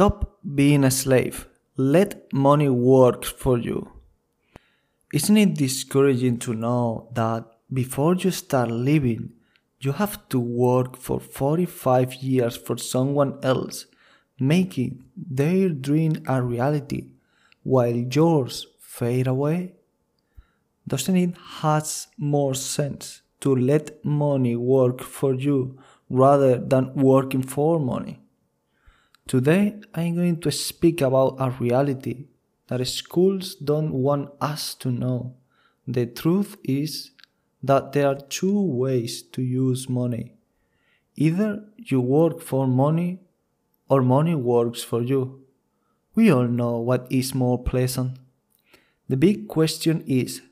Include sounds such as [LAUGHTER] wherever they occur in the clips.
Stop being a slave. Let money work for you. Isn't it discouraging to know that before you start living, you have to work for 45 years for someone else, making their dream a reality while yours fade away? Doesn't it has more sense to let money work for you rather than working for money? Today I'm going to speak about a reality that schools don't want us to know. The truth is that there are two ways to use money. Either you work for money or money works for you. We all know what is more pleasant. The big question is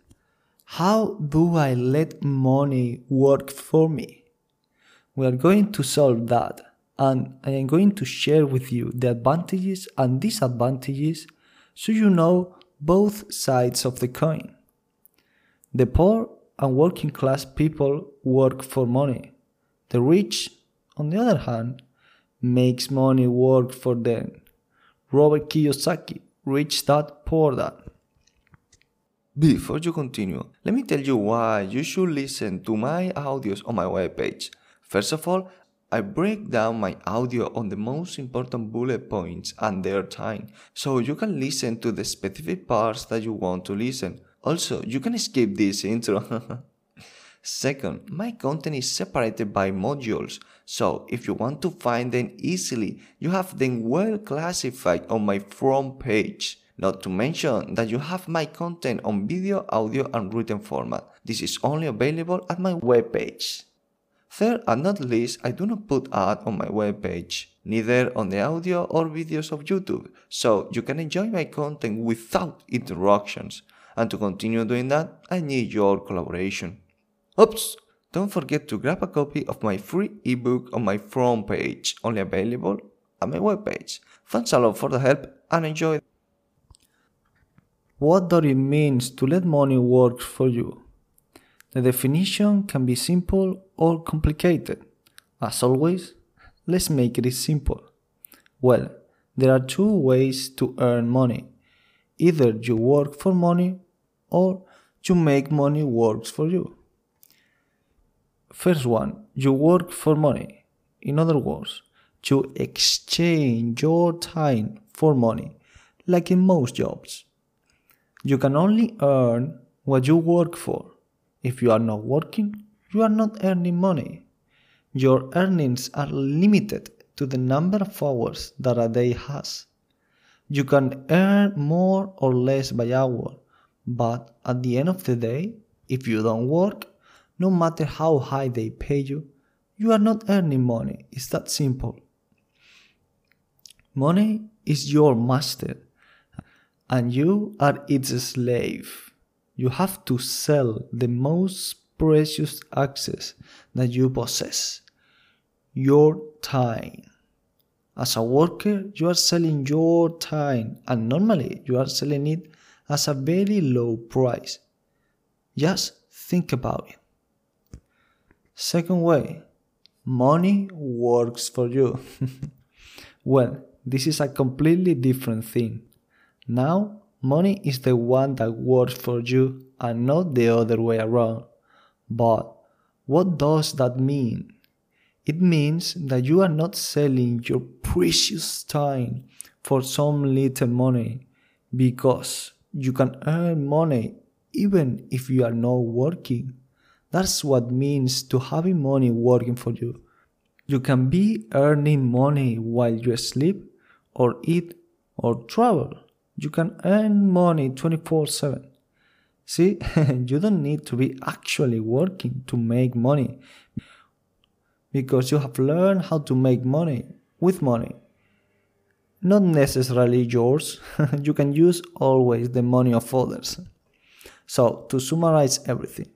how do I let money work for me? We are going to solve that and I am going to share with you the advantages and disadvantages so you know both sides of the coin. The poor and working class people work for money. The rich, on the other hand, makes money work for them. Robert Kiyosaki, Rich Dad Poor Dad. Before you continue, let me tell you why you should listen to my audios on my webpage. First of all, I break down my audio on the most important bullet points and their time, so you can listen to the specific parts that you want to listen. Also, you can skip this intro. [LAUGHS] Second, my content is separated by modules, so if you want to find them easily, you have them well classified on my front page. Not to mention that you have my content on video, audio, and written format. This is only available at my webpage. Third and not least, I do not put ads on my webpage, neither on the audio or videos of YouTube, so you can enjoy my content without interruptions. And to continue doing that, I need your collaboration. Oops! Don't forget to grab a copy of my free ebook on my front page, only available at my webpage. Thanks a lot for the help and enjoy. What does it mean to let money work for you? The definition can be simple or complicated. As always, let's make it simple. Well, there are two ways to earn money. Either you work for money or you make money works for you. First one, you work for money. In other words, you exchange your time for money, like in most jobs. You can only earn what you work for. If you are not working, you are not earning money. Your earnings are limited to the number of hours that a day has. You can earn more or less by hour, but at the end of the day, if you don't work, no matter how high they pay you, you are not earning money. It's that simple. Money is your master, and you are its slave. You have to sell the most precious access that you possess your time. As a worker, you are selling your time, and normally you are selling it as a very low price. Just think about it. Second way, money works for you. [LAUGHS] well, this is a completely different thing. Now, money is the one that works for you and not the other way around. But what does that mean? It means that you are not selling your precious time for some little money because you can earn money even if you are not working. That's what means to having money working for you. You can be earning money while you sleep or eat or travel. You can earn money 24 7. See, [LAUGHS] you don't need to be actually working to make money because you have learned how to make money with money. Not necessarily yours, [LAUGHS] you can use always the money of others. So, to summarize everything,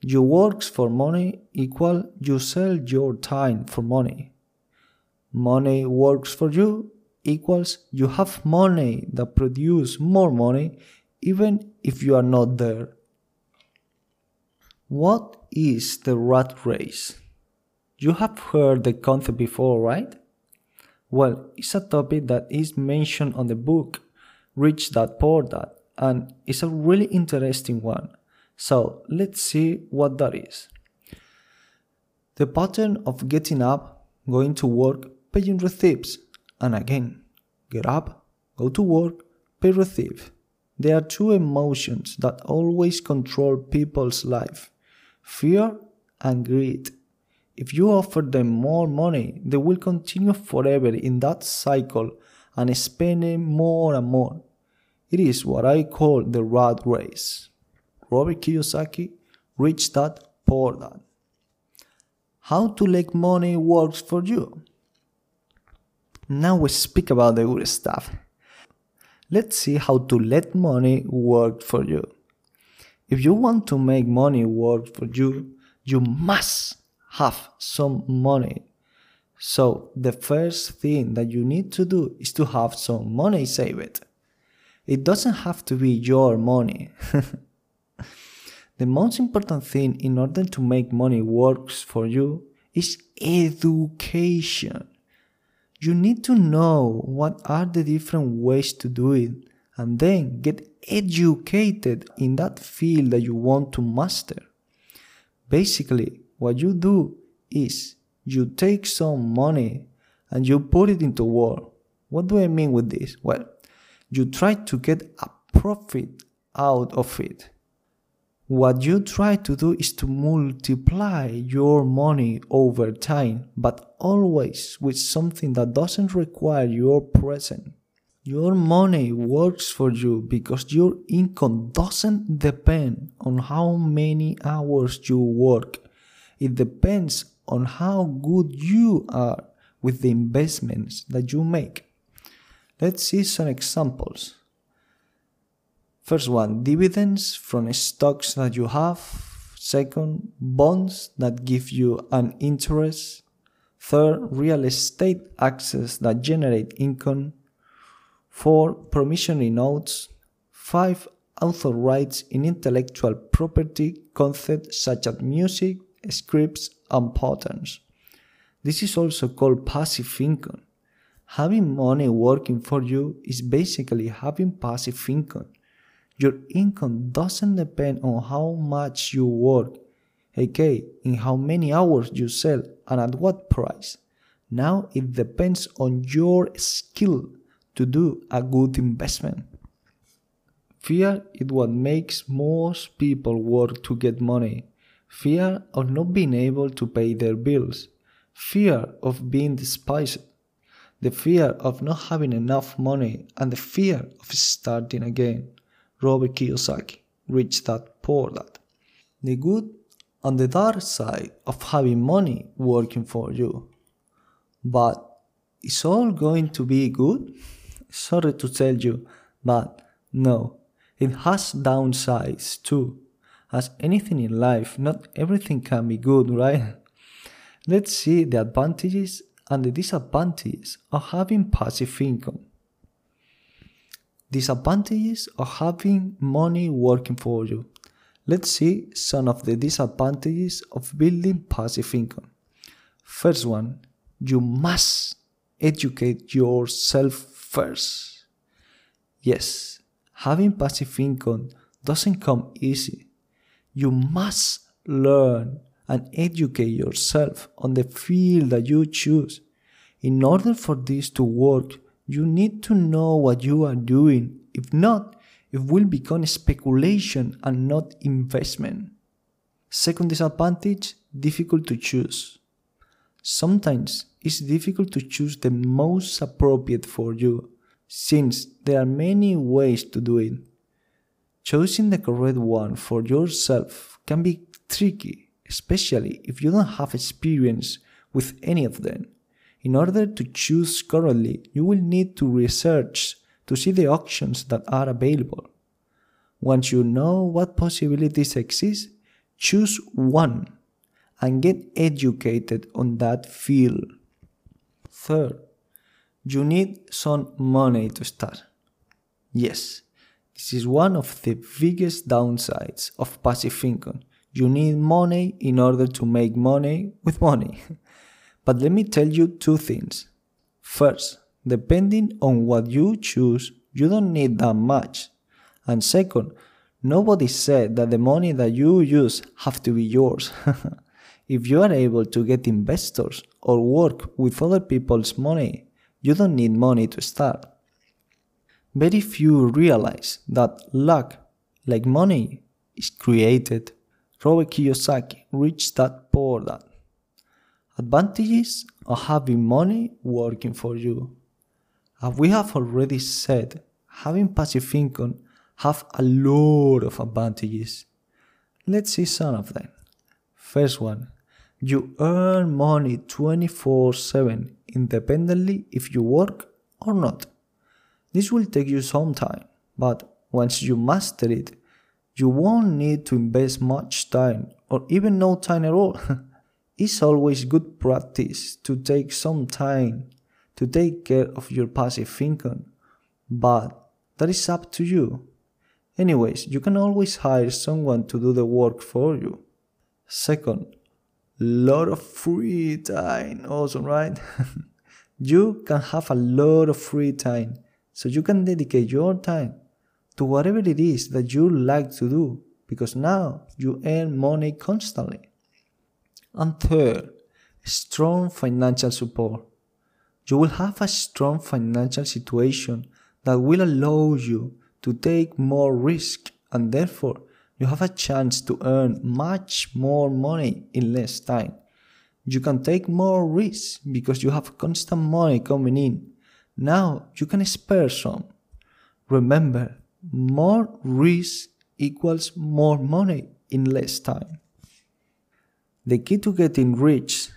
you works for money equal you sell your time for money. Money works for you equals you have money that produce more money even if you are not there. What is the rat race? You have heard the concept before, right? Well, it's a topic that is mentioned on the book Rich Dad Poor Dad, and it's a really interesting one. So let's see what that is. The pattern of getting up, going to work, paying receipts, and again, get up, go to work, pay receipt. There are two emotions that always control people's life fear and greed. If you offer them more money, they will continue forever in that cycle and spending more and more. It is what I call the rat race. Robert Kiyosaki, Rich Dad, Poor Dad. How to make money works for you. Now we speak about the good stuff. Let's see how to let money work for you. If you want to make money work for you, you must have some money. So the first thing that you need to do is to have some money saved. It doesn't have to be your money. [LAUGHS] the most important thing in order to make money works for you is education. You need to know what are the different ways to do it and then get educated in that field that you want to master. Basically, what you do is you take some money and you put it into work. What do I mean with this? Well, you try to get a profit out of it. What you try to do is to multiply your money over time, but always with something that doesn't require your presence. Your money works for you because your income doesn't depend on how many hours you work. It depends on how good you are with the investments that you make. Let's see some examples. First one, dividends from stocks that you have. Second, bonds that give you an interest. Third, real estate access that generate income. 4. Promissory notes. 5. Author rights in intellectual property concepts such as music, scripts, and patterns. This is also called passive income. Having money working for you is basically having passive income. Your income doesn't depend on how much you work, okay, in how many hours you sell and at what price. Now it depends on your skill to do a good investment. Fear is what makes most people work to get money. Fear of not being able to pay their bills. Fear of being despised. The fear of not having enough money and the fear of starting again. Robert Kiyosaki, Rich Dad Poor Dad. The good and the dark side of having money working for you. But is all going to be good? sorry to tell you, but no, it has downsides too. As anything in life, not everything can be good, right? Let's see the advantages and the disadvantages of having passive income. Disadvantages of having money working for you. Let's see some of the disadvantages of building passive income. First one, you must educate yourself first. Yes, having passive income doesn't come easy. You must learn and educate yourself on the field that you choose. In order for this to work, you need to know what you are doing. If not, it will become speculation and not investment. Second disadvantage difficult to choose. Sometimes it's difficult to choose the most appropriate for you, since there are many ways to do it. Choosing the correct one for yourself can be tricky, especially if you don't have experience with any of them. In order to choose correctly, you will need to research to see the options that are available. Once you know what possibilities exist, choose one and get educated on that field. Third, you need some money to start. Yes, this is one of the biggest downsides of passive income. You need money in order to make money with money. [LAUGHS] but let me tell you two things. First, depending on what you choose, you don't need that much. And second, nobody said that the money that you use have to be yours. [LAUGHS] if you are able to get investors or work with other people's money, you don't need money to start. Very few realize that luck, like money, is created. Robert Kiyosaki, rich dad, poor dad. Advantages of having money working for you. As we have already said, having passive income have a lot of advantages. Let's see some of them. First one, you earn money 24/7 independently if you work or not. This will take you some time, but once you master it, you won't need to invest much time or even no time at all. [LAUGHS] it's always good practice to take some time to take care of your passive income, but that is up to you. Anyways, you can always hire someone to do the work for you. Second, lot of free time. Awesome, right? [LAUGHS] you can have a lot of free time so you can dedicate your time to whatever it is that you like to do because now you earn money constantly. And third, strong financial support. You will have a strong financial situation that will allow you to take more risk and therefore you have a chance to earn much more money in less time. You can take more risk because you have constant money coming in now you can spare some. Remember, more risk equals more money in less time. The key to getting rich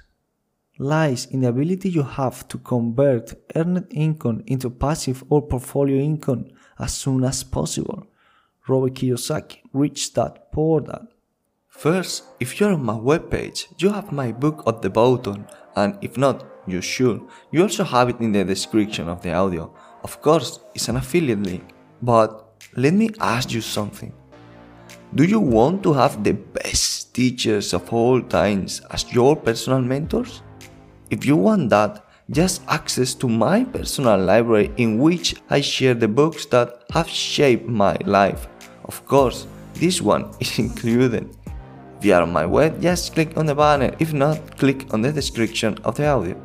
lies in the ability you have to convert earned income into passive or portfolio income as soon as possible. Robert Kiyosaki, Rich Dad, Poor Dad. First, if you're on my webpage, you have my book at the bottom, and if not, you should. You also have it in the description of the audio. Of course, it's an affiliate link. But let me ask you something. Do you want to have the best teachers of all times as your personal mentors? If you want that, just access to my personal library in which I share the books that have shaped my life. Of course, this one [LAUGHS] is included. If you are on my web, just click on the banner. If not, click on the description of the audio.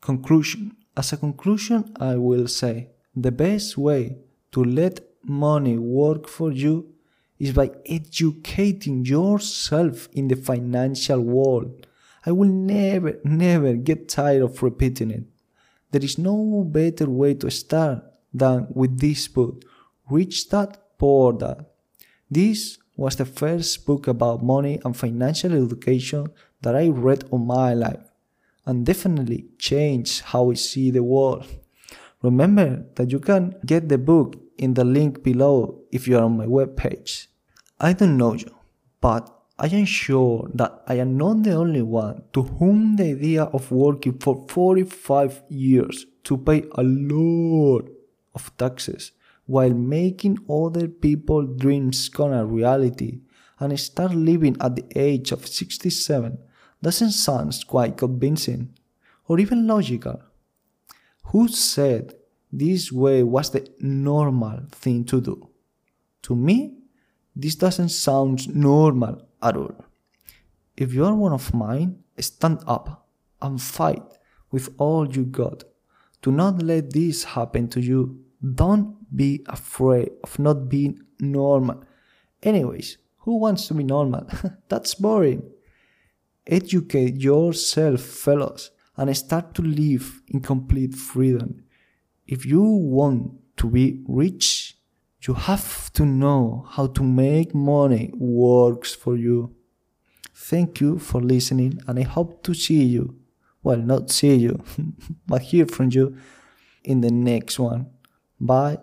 Conclusion As a conclusion, I will say the best way to let money work for you is by educating yourself in the financial world. I will never, never get tired of repeating it. There is no better way to start than with this book, Rich Dad Poor Dad. This was the first book about money and financial education that I read on my life and definitely changed how we see the world. Remember that you can get the book in the link below if you are on my webpage. I don't know you, but I am sure that I am not the only one to whom the idea of working for 45 years to pay a lot of taxes while making other people's dreams come a reality and start living at the age of 67 doesn't sound quite convincing or even logical. Who said this way was the normal thing to do? To me, this doesn't sound normal at all. If you are one of mine, stand up and fight with all you got. Do not let this happen to you. Don't be afraid of not being normal. Anyways, who wants to be normal? [LAUGHS] That's boring. Educate yourself, fellows, and start to live in complete freedom. If you want to be rich, you have to know how to make money works for you. Thank you for listening, and I hope to see you. Well, not see you, [LAUGHS] but hear from you in the next one. Bye